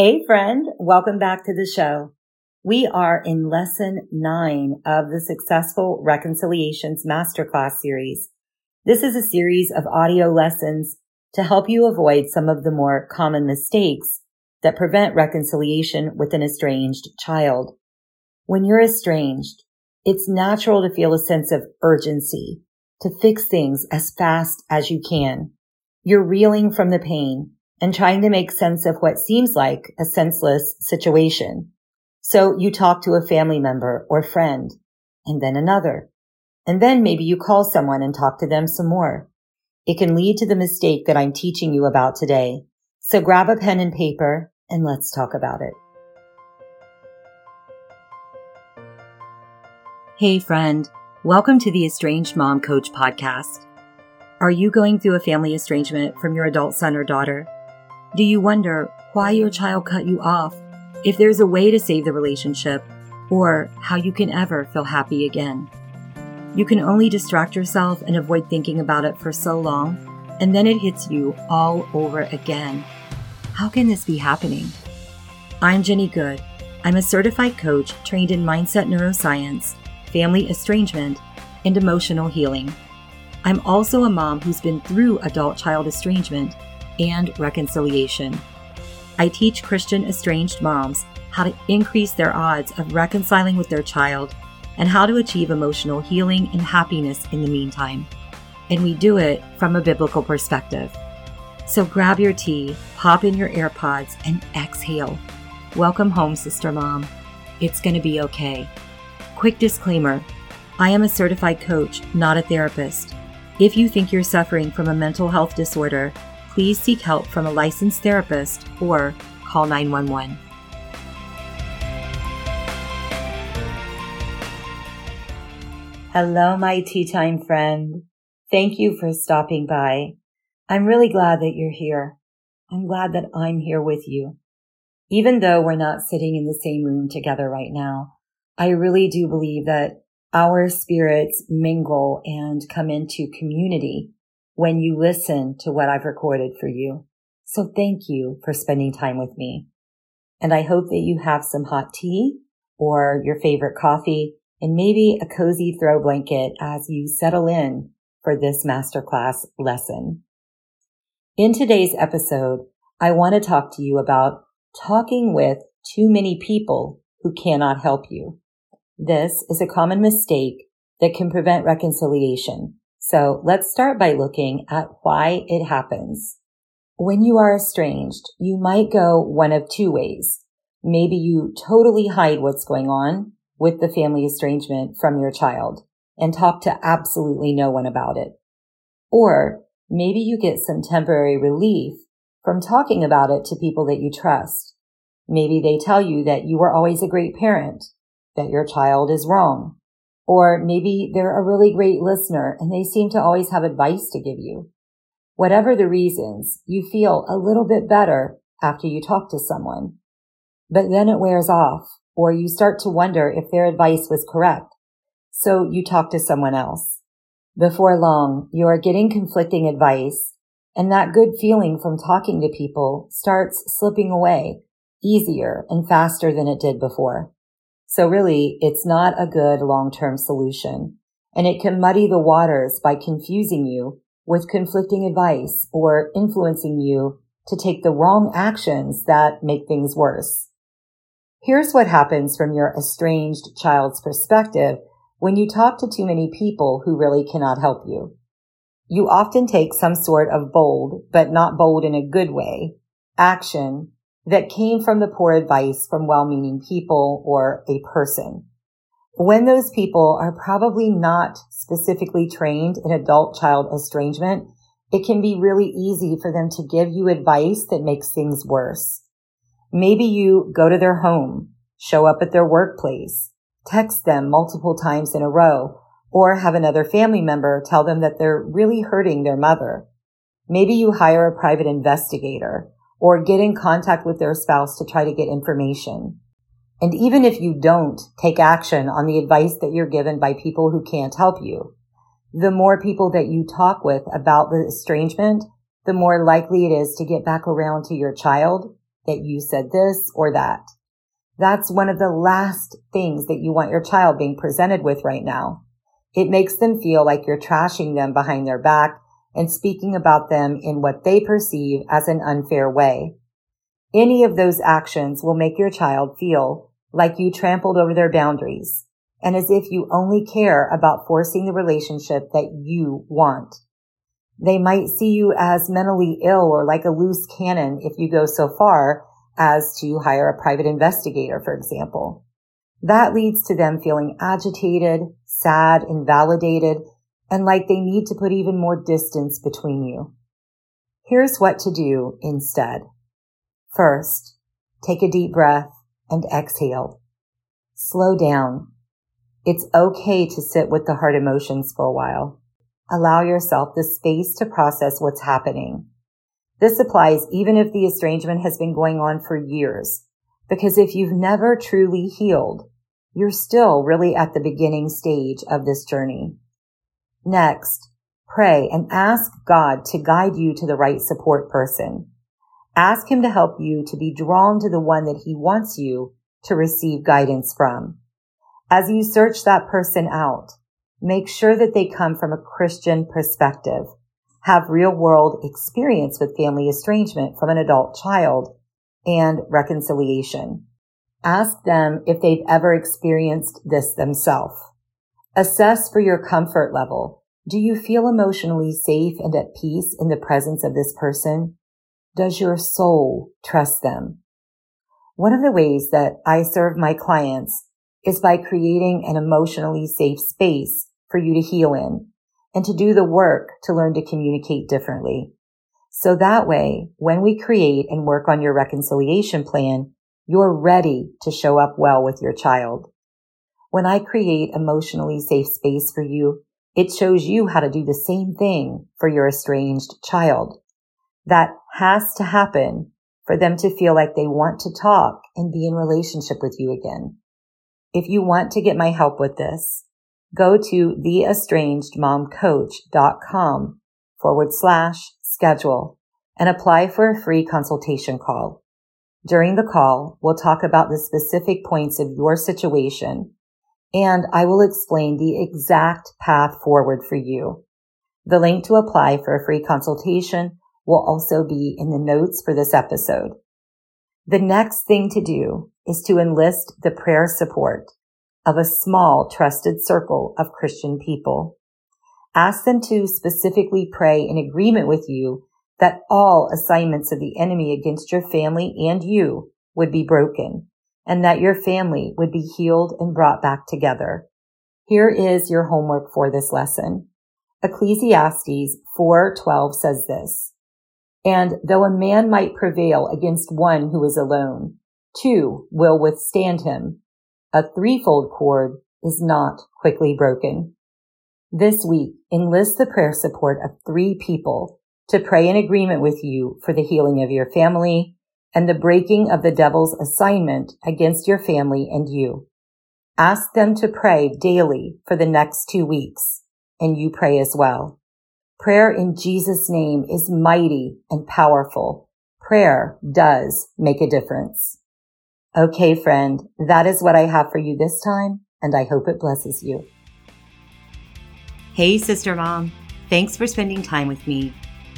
Hey friend, welcome back to the show. We are in lesson nine of the Successful Reconciliations Masterclass series. This is a series of audio lessons to help you avoid some of the more common mistakes that prevent reconciliation with an estranged child. When you're estranged, it's natural to feel a sense of urgency to fix things as fast as you can. You're reeling from the pain and trying to make sense of what seems like a senseless situation. So you talk to a family member or friend and then another. And then maybe you call someone and talk to them some more. It can lead to the mistake that I'm teaching you about today. So grab a pen and paper and let's talk about it. Hey friend, welcome to the Estranged Mom Coach podcast. Are you going through a family estrangement from your adult son or daughter? Do you wonder why your child cut you off, if there's a way to save the relationship, or how you can ever feel happy again? You can only distract yourself and avoid thinking about it for so long, and then it hits you all over again. How can this be happening? I'm Jenny Good. I'm a certified coach trained in mindset neuroscience, family estrangement, and emotional healing. I'm also a mom who's been through adult child estrangement and reconciliation. I teach Christian estranged moms how to increase their odds of reconciling with their child and how to achieve emotional healing and happiness in the meantime. And we do it from a biblical perspective. So grab your tea, pop in your AirPods, and exhale. Welcome home, Sister Mom. It's going to be okay. Quick disclaimer I am a certified coach, not a therapist. If you think you're suffering from a mental health disorder, please seek help from a licensed therapist or call 911. Hello, my tea time friend. Thank you for stopping by. I'm really glad that you're here. I'm glad that I'm here with you. Even though we're not sitting in the same room together right now, I really do believe that our spirits mingle and come into community when you listen to what I've recorded for you. So thank you for spending time with me. And I hope that you have some hot tea or your favorite coffee and maybe a cozy throw blanket as you settle in for this masterclass lesson. In today's episode, I want to talk to you about talking with too many people who cannot help you. This is a common mistake that can prevent reconciliation so let's start by looking at why it happens. When you are estranged, you might go one of two ways. Maybe you totally hide what's going on with the family estrangement from your child and talk to absolutely no one about it. Or maybe you get some temporary relief from talking about it to people that you trust. Maybe they tell you that you were always a great parent, that your child is wrong, or maybe they're a really great listener and they seem to always have advice to give you. Whatever the reasons, you feel a little bit better after you talk to someone. But then it wears off or you start to wonder if their advice was correct. So you talk to someone else. Before long, you are getting conflicting advice and that good feeling from talking to people starts slipping away easier and faster than it did before. So really, it's not a good long-term solution. And it can muddy the waters by confusing you with conflicting advice or influencing you to take the wrong actions that make things worse. Here's what happens from your estranged child's perspective when you talk to too many people who really cannot help you. You often take some sort of bold, but not bold in a good way, action that came from the poor advice from well-meaning people or a person. When those people are probably not specifically trained in adult child estrangement, it can be really easy for them to give you advice that makes things worse. Maybe you go to their home, show up at their workplace, text them multiple times in a row, or have another family member tell them that they're really hurting their mother. Maybe you hire a private investigator or get in contact with their spouse to try to get information. And even if you don't take action on the advice that you're given by people who can't help you, the more people that you talk with about the estrangement, the more likely it is to get back around to your child that you said this or that. That's one of the last things that you want your child being presented with right now. It makes them feel like you're trashing them behind their back and speaking about them in what they perceive as an unfair way. Any of those actions will make your child feel like you trampled over their boundaries and as if you only care about forcing the relationship that you want. They might see you as mentally ill or like a loose cannon if you go so far as to hire a private investigator, for example. That leads to them feeling agitated, sad, invalidated, and like they need to put even more distance between you. Here's what to do instead. First, take a deep breath and exhale. Slow down. It's okay to sit with the hard emotions for a while. Allow yourself the space to process what's happening. This applies even if the estrangement has been going on for years, because if you've never truly healed, you're still really at the beginning stage of this journey. Next, pray and ask God to guide you to the right support person. Ask him to help you to be drawn to the one that he wants you to receive guidance from. As you search that person out, make sure that they come from a Christian perspective, have real world experience with family estrangement from an adult child, and reconciliation. Ask them if they've ever experienced this themselves. Assess for your comfort level. Do you feel emotionally safe and at peace in the presence of this person? Does your soul trust them? One of the ways that I serve my clients is by creating an emotionally safe space for you to heal in and to do the work to learn to communicate differently. So that way, when we create and work on your reconciliation plan, you're ready to show up well with your child. When I create emotionally safe space for you, it shows you how to do the same thing for your estranged child. That has to happen for them to feel like they want to talk and be in relationship with you again. If you want to get my help with this, go to theestrangedmomcoach.com forward slash schedule and apply for a free consultation call. During the call, we'll talk about the specific points of your situation and I will explain the exact path forward for you. The link to apply for a free consultation will also be in the notes for this episode. The next thing to do is to enlist the prayer support of a small trusted circle of Christian people. Ask them to specifically pray in agreement with you that all assignments of the enemy against your family and you would be broken and that your family would be healed and brought back together. Here is your homework for this lesson. Ecclesiastes 4:12 says this, and though a man might prevail against one who is alone, two will withstand him. A threefold cord is not quickly broken. This week, enlist the prayer support of three people to pray in agreement with you for the healing of your family, and the breaking of the devil's assignment against your family and you. Ask them to pray daily for the next two weeks, and you pray as well. Prayer in Jesus' name is mighty and powerful. Prayer does make a difference. Okay, friend, that is what I have for you this time, and I hope it blesses you. Hey, Sister Mom. Thanks for spending time with me.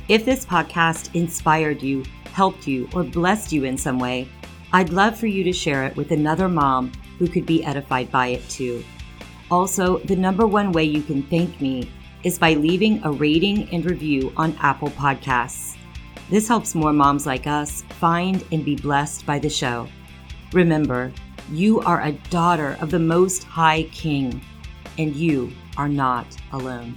If this podcast inspired you, helped you, or blessed you in some way, I'd love for you to share it with another mom who could be edified by it too. Also, the number one way you can thank me is by leaving a rating and review on Apple Podcasts. This helps more moms like us find and be blessed by the show. Remember, you are a daughter of the Most High King, and you are not alone.